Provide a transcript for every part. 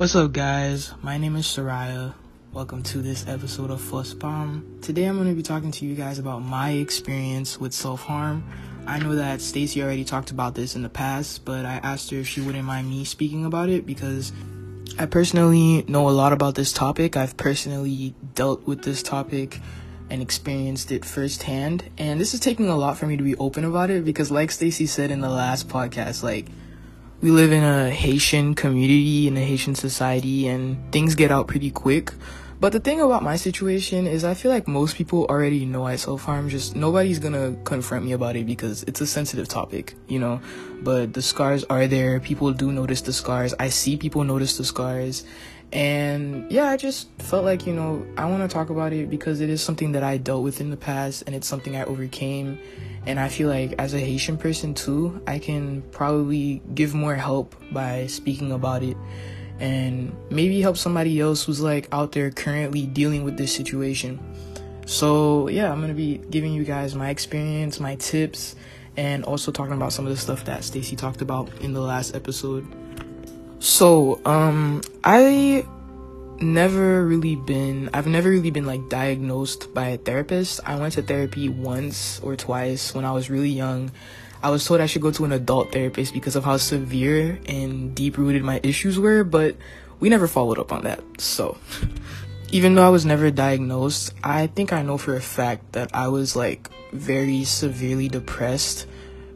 What's up, guys? My name is Soraya. Welcome to this episode of Fuss Bomb. Today, I'm going to be talking to you guys about my experience with self harm. I know that Stacy already talked about this in the past, but I asked her if she wouldn't mind me speaking about it because I personally know a lot about this topic. I've personally dealt with this topic and experienced it firsthand. And this is taking a lot for me to be open about it because, like Stacy said in the last podcast, like we live in a Haitian community in a Haitian society and things get out pretty quick. But the thing about my situation is I feel like most people already know I self harm, just nobody's gonna confront me about it because it's a sensitive topic, you know. But the scars are there, people do notice the scars. I see people notice the scars. And yeah, I just felt like, you know, I wanna talk about it because it is something that I dealt with in the past and it's something I overcame. And I feel like as a Haitian person too, I can probably give more help by speaking about it and maybe help somebody else who's like out there currently dealing with this situation. So, yeah, I'm going to be giving you guys my experience, my tips, and also talking about some of the stuff that Stacy talked about in the last episode. So, um I never really been I've never really been like diagnosed by a therapist. I went to therapy once or twice when I was really young I was told I should go to an adult therapist because of how severe and deep rooted my issues were, but we never followed up on that. So, even though I was never diagnosed, I think I know for a fact that I was like very severely depressed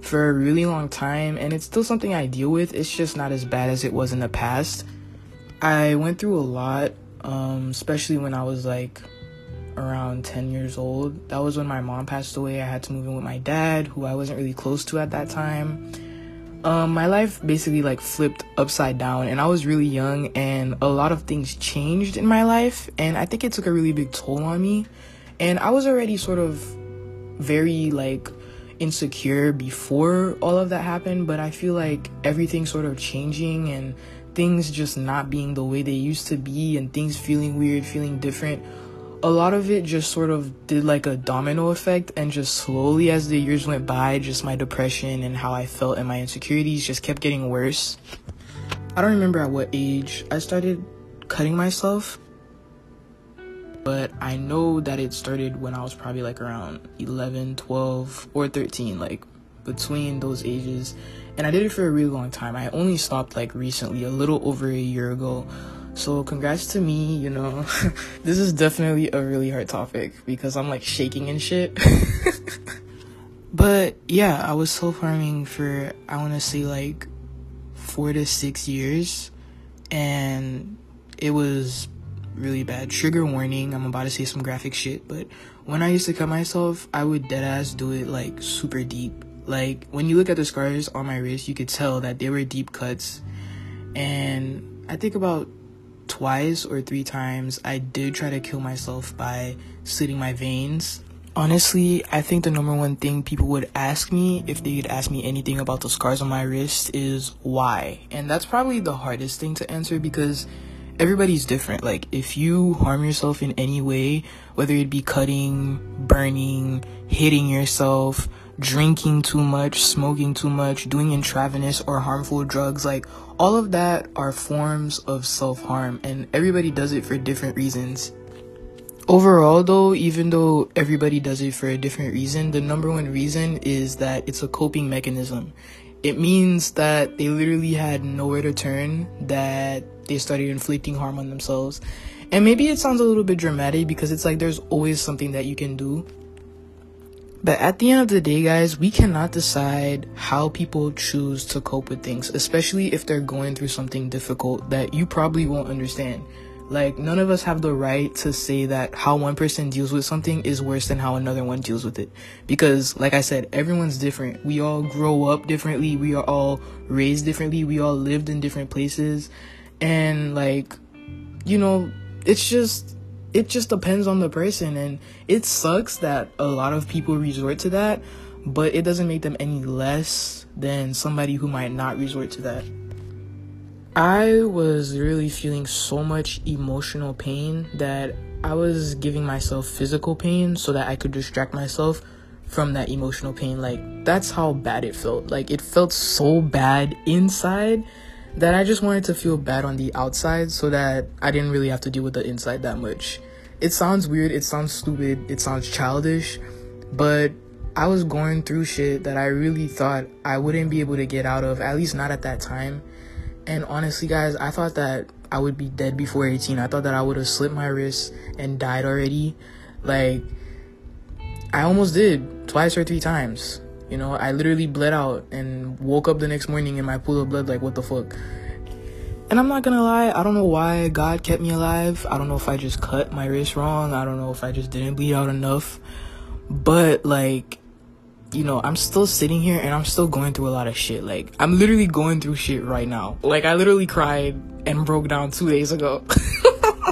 for a really long time, and it's still something I deal with. It's just not as bad as it was in the past. I went through a lot, um, especially when I was like around 10 years old. That was when my mom passed away. I had to move in with my dad, who I wasn't really close to at that time. Um, my life basically like flipped upside down, and I was really young, and a lot of things changed in my life, and I think it took a really big toll on me. And I was already sort of very like insecure before all of that happened, but I feel like everything sort of changing and things just not being the way they used to be, and things feeling weird, feeling different. A lot of it just sort of did like a domino effect and just slowly as the years went by just my depression and how i felt and my insecurities just kept getting worse. I don't remember at what age i started cutting myself but i know that it started when i was probably like around 11 12 or 13 like between those ages and i did it for a really long time i only stopped like recently a little over a year ago so congrats to me, you know. this is definitely a really hard topic because I'm like shaking and shit. but yeah, I was self harming for I wanna say like four to six years and it was really bad. Trigger warning, I'm about to say some graphic shit, but when I used to cut myself, I would dead ass do it like super deep. Like when you look at the scars on my wrist, you could tell that they were deep cuts. And I think about twice or three times I did try to kill myself by slitting my veins. Honestly, I think the number one thing people would ask me if they could ask me anything about the scars on my wrist is why. And that's probably the hardest thing to answer because everybody's different. Like, if you harm yourself in any way, whether it be cutting, burning, hitting yourself, drinking too much, smoking too much, doing intravenous or harmful drugs, like all of that are forms of self harm, and everybody does it for different reasons. Overall, though, even though everybody does it for a different reason, the number one reason is that it's a coping mechanism. It means that they literally had nowhere to turn, that they started inflicting harm on themselves. And maybe it sounds a little bit dramatic because it's like there's always something that you can do. But at the end of the day, guys, we cannot decide how people choose to cope with things, especially if they're going through something difficult that you probably won't understand. Like, none of us have the right to say that how one person deals with something is worse than how another one deals with it. Because, like I said, everyone's different. We all grow up differently. We are all raised differently. We all lived in different places. And, like, you know, it's just it just depends on the person and it sucks that a lot of people resort to that but it doesn't make them any less than somebody who might not resort to that i was really feeling so much emotional pain that i was giving myself physical pain so that i could distract myself from that emotional pain. Like that's how bad it felt. Like it felt so bad inside that I just wanted to feel bad on the outside so that I didn't really have to deal with the inside that much. It sounds weird, it sounds stupid, it sounds childish, but I was going through shit that I really thought I wouldn't be able to get out of, at least not at that time. And honestly, guys, I thought that I would be dead before 18. I thought that I would have slipped my wrist and died already. Like, I almost did twice or three times. You know, I literally bled out and woke up the next morning in my pool of blood, like, what the fuck? And I'm not gonna lie, I don't know why God kept me alive. I don't know if I just cut my wrist wrong. I don't know if I just didn't bleed out enough. But, like, you know, I'm still sitting here and I'm still going through a lot of shit. Like, I'm literally going through shit right now. Like, I literally cried and broke down two days ago.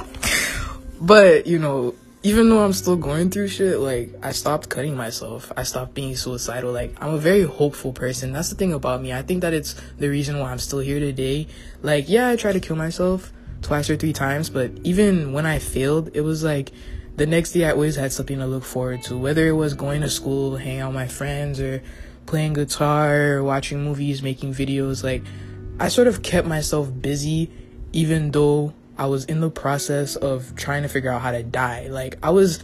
but, you know, even though I'm still going through shit, like I stopped cutting myself. I stopped being suicidal. Like I'm a very hopeful person. That's the thing about me. I think that it's the reason why I'm still here today. Like, yeah, I tried to kill myself twice or three times, but even when I failed, it was like the next day I always had something to look forward to. Whether it was going to school, hanging out with my friends, or playing guitar, or watching movies, making videos, like I sort of kept myself busy even though I was in the process of trying to figure out how to die. Like I was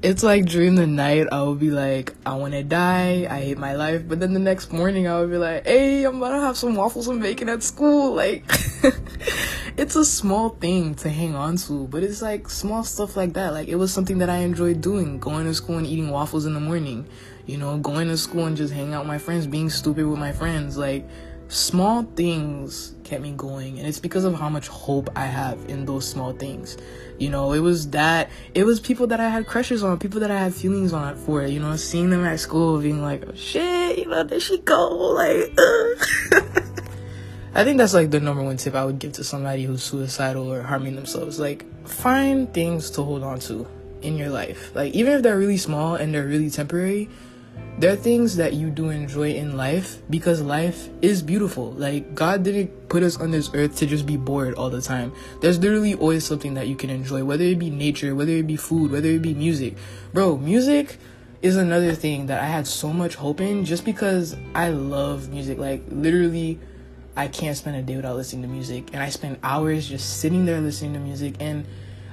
it's like during the night I would be like, I wanna die, I hate my life, but then the next morning I would be like, hey, I'm about to have some waffles and bacon at school. Like it's a small thing to hang on to, but it's like small stuff like that. Like it was something that I enjoyed doing, going to school and eating waffles in the morning. You know, going to school and just hanging out with my friends, being stupid with my friends. Like small things kept me going and it's because of how much hope i have in those small things. You know it was that it was people that i had crushes on people that i had feelings on for you know seeing them at school being like oh, shit you know there she go like i think that's like the number one tip i would give to somebody who's suicidal or harming themselves like find things to hold on to in your life. Like even if they're really small and they're really temporary there are things that you do enjoy in life because life is beautiful. Like, God didn't put us on this earth to just be bored all the time. There's literally always something that you can enjoy, whether it be nature, whether it be food, whether it be music. Bro, music is another thing that I had so much hope in just because I love music. Like, literally, I can't spend a day without listening to music. And I spend hours just sitting there listening to music. And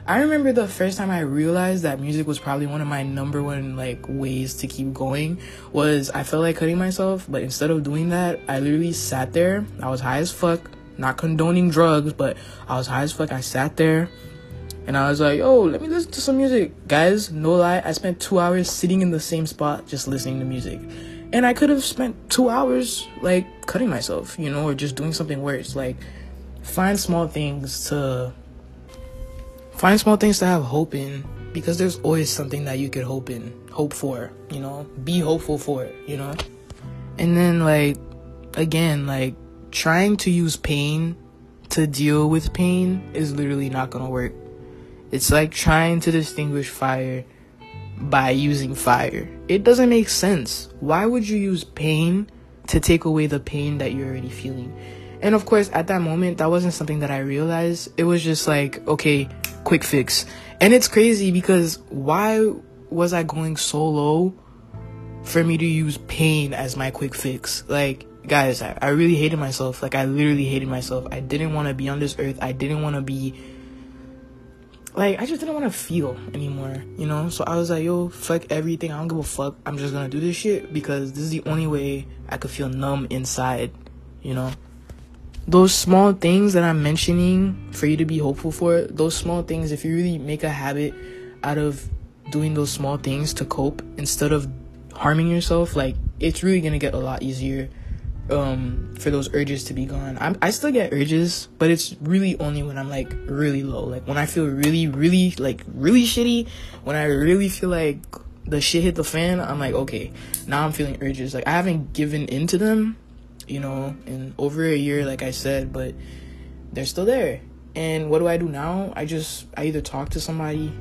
I remember the first time I realized that music was probably one of my number one like ways to keep going was I felt like cutting myself, but instead of doing that, I literally sat there. I was high as fuck, not condoning drugs, but I was high as fuck. I sat there and I was like, "Oh, let me listen to some music." Guys, no lie, I spent 2 hours sitting in the same spot just listening to music. And I could have spent 2 hours like cutting myself, you know, or just doing something worse. Like find small things to find small things to have hope in because there's always something that you could hope in hope for you know? Be hopeful for it you know? And then like again like trying to use pain to deal with pain is literally not gonna work. It's like trying to distinguish fire by using fire. It doesn't make sense. Why would you use pain to take away the pain that you're already feeling? And of course, at that moment, that wasn't something that I realized. It was just like, okay, quick fix. And it's crazy because why was I going so low for me to use pain as my quick fix? Like, guys, I, I really hated myself. Like, I literally hated myself. I didn't want to be on this earth. I didn't want to be. Like, I just didn't want to feel anymore, you know? So I was like, yo, fuck everything. I don't give a fuck. I'm just gonna do this shit because this is the only way I could feel numb inside, you know? Those small things that I'm mentioning for you to be hopeful for, those small things, if you really make a habit out of doing those small things to cope instead of harming yourself, like it's really gonna get a lot easier um for those urges to be gone. I'm, I still get urges, but it's really only when I'm like really low. Like when I feel really, really like really shitty, when I really feel like the shit hit the fan, I'm like, okay, now I'm feeling urges. Like I haven't given into them you know, in over a year, like I said, but they're still there. And what do I do now? I just, I either talk to somebody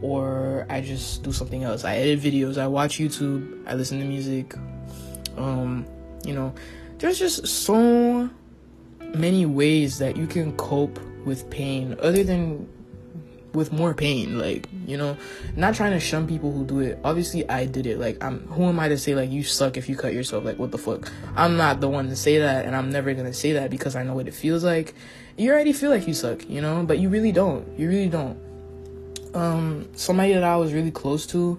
or I just do something else. I edit videos, I watch YouTube, I listen to music. Um, you know, there's just so many ways that you can cope with pain other than with more pain. Like, you know, not trying to shun people who do it. Obviously, I did it. Like, I'm who am I to say like you suck if you cut yourself? Like, what the fuck? I'm not the one to say that, and I'm never gonna say that because I know what it feels like. You already feel like you suck, you know, but you really don't. You really don't. Um, somebody that I was really close to,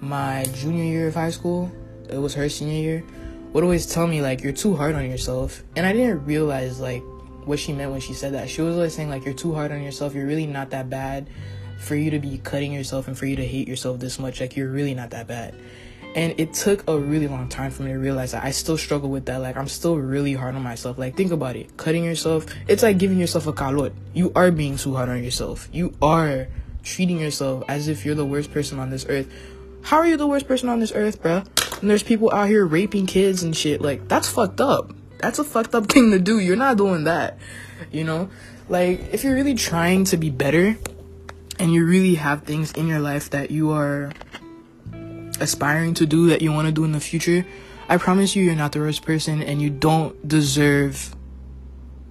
my junior year of high school, it was her senior year, would always tell me like you're too hard on yourself, and I didn't realize like what she meant when she said that. She was always saying like you're too hard on yourself. You're really not that bad for you to be cutting yourself and for you to hate yourself this much. Like you're really not that bad. And it took a really long time for me to realize that I still struggle with that. Like I'm still really hard on myself. Like think about it. Cutting yourself, it's like giving yourself a calot. You are being too hard on yourself. You are treating yourself as if you're the worst person on this earth. How are you the worst person on this earth, bruh? And there's people out here raping kids and shit. Like that's fucked up that's a fucked up thing to do. You're not doing that. You know? Like, if you're really trying to be better and you really have things in your life that you are aspiring to do that you want to do in the future, I promise you, you're not the worst person and you don't deserve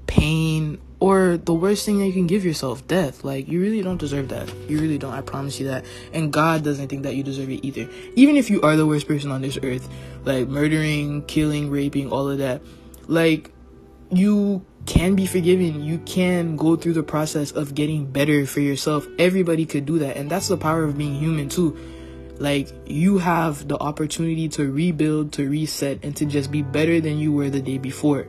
pain or the worst thing that you can give yourself death like you really don't deserve that you really don't i promise you that and god doesn't think that you deserve it either even if you are the worst person on this earth like murdering killing raping all of that like, you can be forgiven. You can go through the process of getting better for yourself. Everybody could do that. And that's the power of being human, too. Like, you have the opportunity to rebuild, to reset, and to just be better than you were the day before.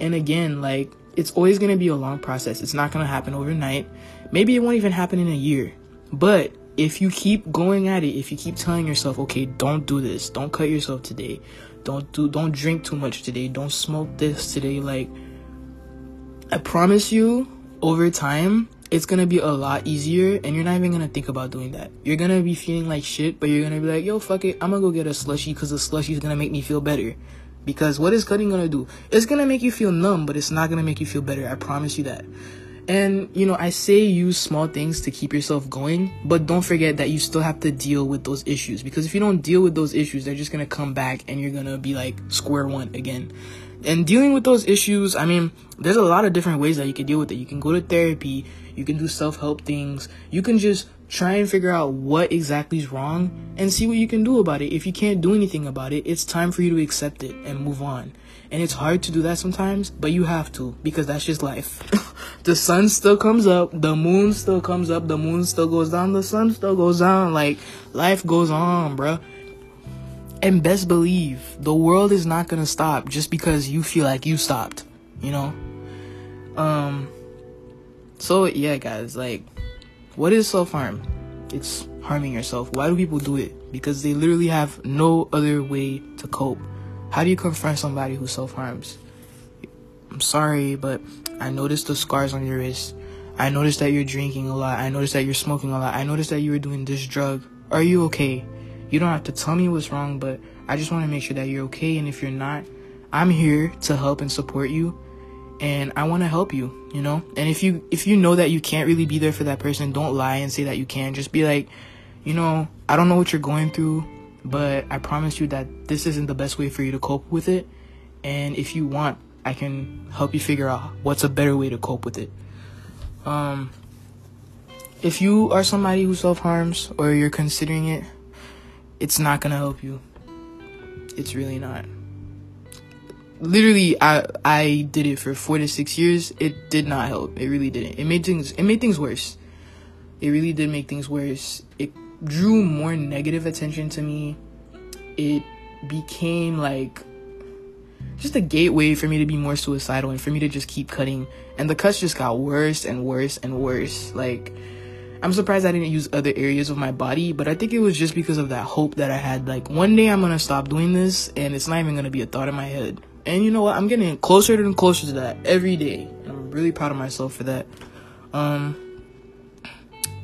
And again, like, it's always going to be a long process. It's not going to happen overnight. Maybe it won't even happen in a year. But if you keep going at it, if you keep telling yourself, okay, don't do this, don't cut yourself today, don't do don't drink too much today. Don't smoke this today. Like i promise you over time it's gonna be a lot easier and you're not even gonna think about doing that. You're gonna be feeling like shit but you're gonna be like yo fuck it. I'm gonna go get a slushy because the slushy is gonna make me feel better. Because what is cutting gonna do? It's gonna make you feel numb but it's not gonna make you feel better. I promise you that and, you know, I say use small things to keep yourself going, but don't forget that you still have to deal with those issues because if you don't deal with those issues, they're just going to come back and you're going to be like square one again. And dealing with those issues, I mean, there's a lot of different ways that you can deal with it. You can go to therapy, you can do self help things, you can just try and figure out what exactly is wrong and see what you can do about it. If you can't do anything about it, it's time for you to accept it and move on. And it's hard to do that sometimes, but you have to because that's just life. the sun still comes up, the moon still comes up, the moon still goes down, the sun still goes down. Like life goes on, bruh. And best believe the world is not gonna stop just because you feel like you stopped, you know? Um so yeah guys, like what is self harm? It's harming yourself. Why do people do it? Because they literally have no other way to cope. How do you confront somebody who self harms? I'm sorry, but I noticed the scars on your wrist. I noticed that you're drinking a lot. I noticed that you're smoking a lot. I noticed that you were doing this drug. Are you okay? You don't have to tell me what's wrong, but I just want to make sure that you're okay. And if you're not, I'm here to help and support you. And I want to help you, you know? And if you if you know that you can't really be there for that person, don't lie and say that you can. Just be like, you know, I don't know what you're going through but I promise you that this isn't the best way for you to cope with it. And if you want, I can help you figure out what's a better way to cope with it. Um, if you are somebody who self harms or you're considering it, it's not gonna help you. It's really not. Literally, I I did it for four to six years. It did not help. It really didn't. It made things it made things worse. It really did make things worse. It drew more negative attention to me. It became like just a gateway for me to be more suicidal and for me to just keep cutting. And the cuts just got worse and worse and worse. Like, I'm surprised I didn't use other areas of my body, but I think it was just because of that hope that I had. Like, one day I'm gonna stop doing this and it's not even gonna be a thought in my head. And you know what? I'm getting closer and closer to that every day. And I'm really proud of myself for that. Um,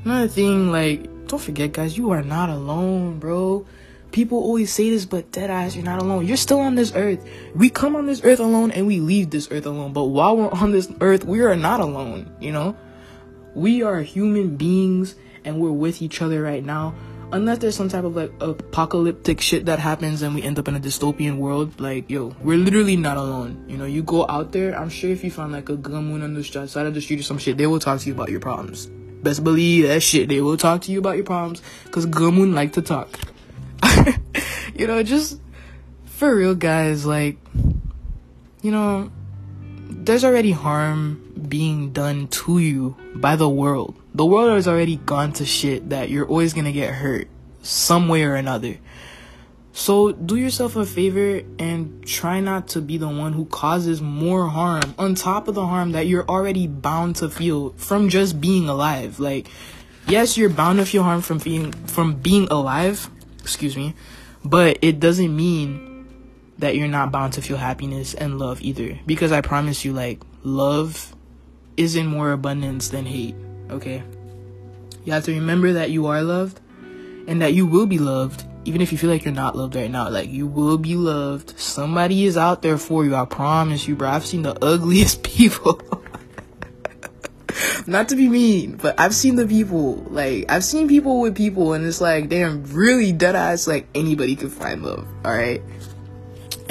another thing, like, don't forget, guys, you are not alone, bro. People always say this, but dead eyes, you're not alone. You're still on this earth. We come on this earth alone and we leave this earth alone. But while we're on this earth, we are not alone, you know? We are human beings and we're with each other right now. Unless there's some type of like apocalyptic shit that happens and we end up in a dystopian world, like, yo, we're literally not alone. You know, you go out there, I'm sure if you find like a gun on the side of the street or some shit, they will talk to you about your problems best believe that shit. They will talk to you about your problems because Gamun like to talk. you know, just for real, guys, like, you know, there's already harm being done to you by the world. The world has already gone to shit that you're always gonna get hurt some way or another. So do yourself a favor and try not to be the one who causes more harm on top of the harm that you're already bound to feel from just being alive. Like, yes, you're bound to feel harm from being from being alive. Excuse me, but it doesn't mean that you're not bound to feel happiness and love either. Because I promise you, like, love is in more abundance than hate. Okay, you have to remember that you are loved and that you will be loved even if you feel like you're not loved right now, like you will be loved. Somebody is out there for you. I promise you, bro. I've seen the ugliest people. not to be mean, but I've seen the people. Like I've seen people with people, and it's like damn, really dead ass. Like anybody could find love. All right.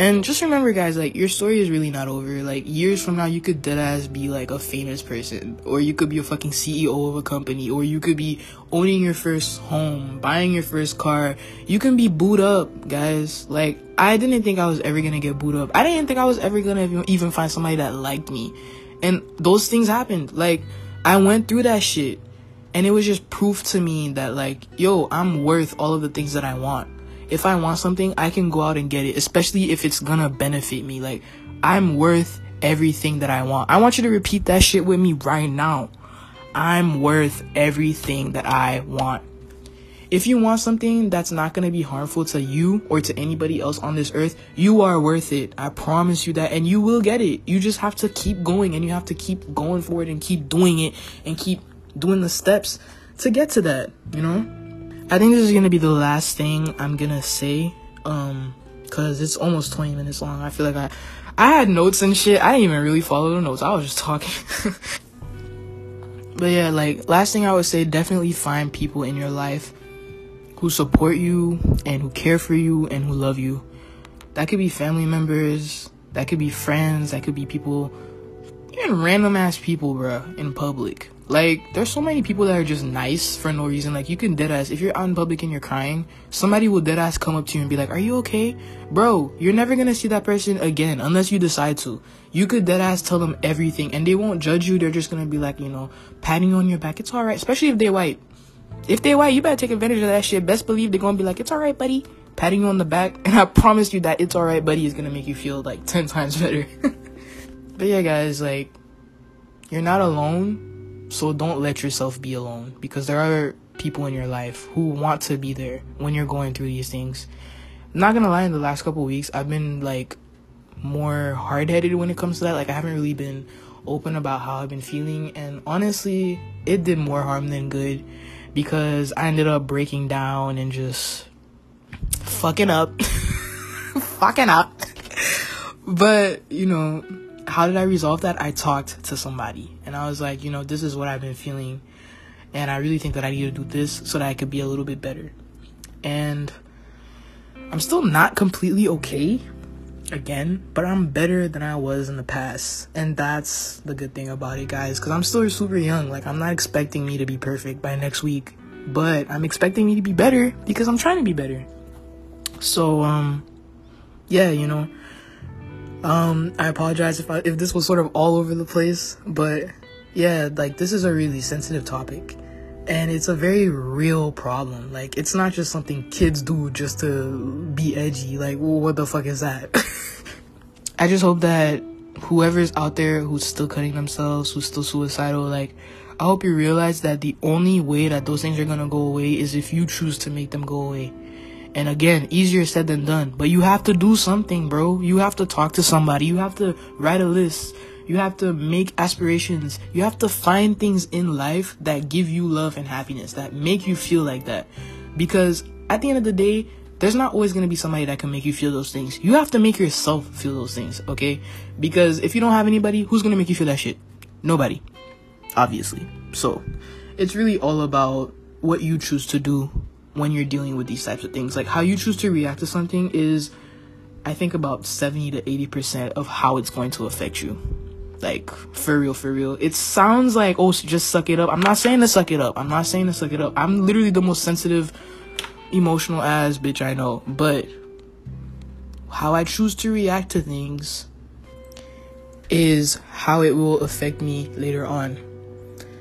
And just remember, guys, like your story is really not over. Like years from now, you could dead deadass be like a famous person, or you could be a fucking CEO of a company, or you could be owning your first home, buying your first car. You can be booed up, guys. Like I didn't think I was ever gonna get booed up. I didn't think I was ever gonna even find somebody that liked me, and those things happened. Like I went through that shit, and it was just proof to me that like, yo, I'm worth all of the things that I want if I want something, I can go out and get it, especially if it's gonna benefit me. Like, I'm worth everything that I want. I want you to repeat that shit with me right now. I'm worth everything that I want. If you want something that's not gonna be harmful to you or to anybody else on this earth, you are worth it. I promise you that, and you will get it. You just have to keep going and you have to keep going for it and keep doing it and keep doing the steps to get to that, you know? I think this is gonna be the last thing I'm gonna say, um, cause it's almost 20 minutes long. I feel like I, I had notes and shit. I didn't even really follow the notes. I was just talking. but yeah, like last thing I would say, definitely find people in your life who support you and who care for you and who love you. That could be family members. That could be friends. That could be people, even random ass people, bro, in public. Like, there's so many people that are just nice for no reason. Like, you can dead ass if you're out in public and you're crying, somebody will dead ass come up to you and be like, Are you okay? Bro, you're never gonna see that person again unless you decide to. You could dead ass tell them everything and they won't judge you. They're just gonna be like, you know, patting you on your back. It's alright. Especially if they're white. If they're white, you better take advantage of that shit. Best believe they're gonna be like, It's alright, buddy. Patting you on the back. And I promise you that it's alright, buddy is gonna make you feel like 10 times better. but yeah, guys, like, you're not alone so don't let yourself be alone because there are people in your life who want to be there when you're going through these things. I'm not gonna lie, in the last couple weeks, I've been like more hard headed when it comes to that. Like, I haven't really been open about how I've been feeling, and honestly, it did more harm than good because I ended up breaking down and just fucking up. fucking up. but, you know, how did I resolve that? I talked to somebody and I was like, you know, this is what I've been feeling and I really think that I need to do this so that I could be a little bit better. And I'm still not completely okay again, but I'm better than I was in the past. And that's the good thing about it, guys, cuz I'm still super young. Like I'm not expecting me to be perfect by next week, but I'm expecting me to be better because I'm trying to be better. So um yeah, you know, um, I apologize if I, if this was sort of all over the place, but yeah, like this is a really sensitive topic and it's a very real problem. Like it's not just something kids do just to be edgy. Like what the fuck is that? I just hope that whoever's out there who's still cutting themselves, who's still suicidal, like I hope you realize that the only way that those things are gonna go away is if you choose to make them go away. And again, easier said than done. But you have to do something, bro. You have to talk to somebody. You have to write a list. You have to make aspirations. You have to find things in life that give you love and happiness, that make you feel like that. Because at the end of the day, there's not always going to be somebody that can make you feel those things. You have to make yourself feel those things, okay? Because if you don't have anybody, who's going to make you feel that shit? Nobody. Obviously. So, it's really all about what you choose to do when you're dealing with these types of things. Like how you choose to react to something is, I think, about 70 to 80% of how it's going to affect you. Like for real, for real. It sounds like oh, just suck it up. I'm not saying to suck it up. I'm not saying to suck it up. I'm literally the most sensitive, emotional ass bitch I know. But how I choose to react to things is how it will affect me later on.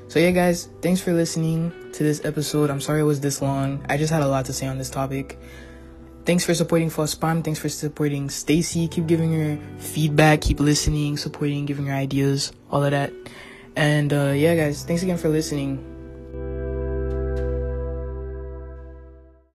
So yeah, guys, thanks for listening to this episode. I'm sorry it was this long. I just had a lot to say on this topic. Thanks for supporting Fuss Spam. Thanks for supporting Stacy. Keep giving her feedback. Keep listening, supporting, giving her ideas, all of that. And uh, yeah, guys, thanks again for listening.